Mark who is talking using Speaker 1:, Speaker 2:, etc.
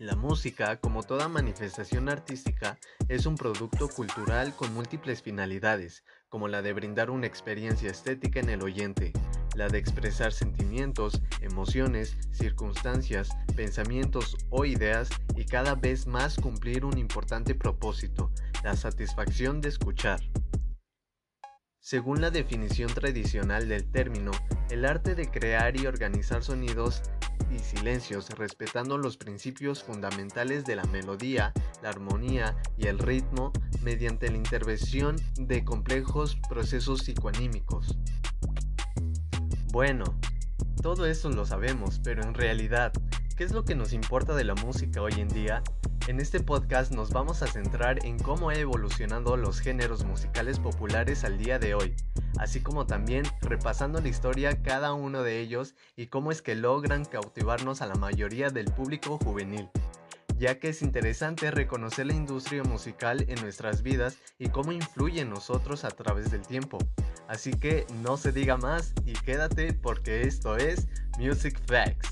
Speaker 1: La música, como toda manifestación artística, es un producto cultural con múltiples finalidades, como la de brindar una experiencia estética en el oyente, la de expresar sentimientos, emociones, circunstancias, pensamientos o ideas y cada vez más cumplir un importante propósito, la satisfacción de escuchar. Según la definición tradicional del término, el arte de crear y organizar sonidos y silencios respetando los principios fundamentales de la melodía, la armonía y el ritmo mediante la intervención de complejos procesos psicoanímicos. Bueno, todo eso lo sabemos, pero en realidad, ¿qué es lo que nos importa de la música hoy en día? En este podcast nos vamos a centrar en cómo ha evolucionado los géneros musicales populares al día de hoy, así como también repasando la historia cada uno de ellos y cómo es que logran cautivarnos a la mayoría del público juvenil, ya que es interesante reconocer la industria musical en nuestras vidas y cómo influye en nosotros a través del tiempo. Así que no se diga más y quédate porque esto es Music Facts.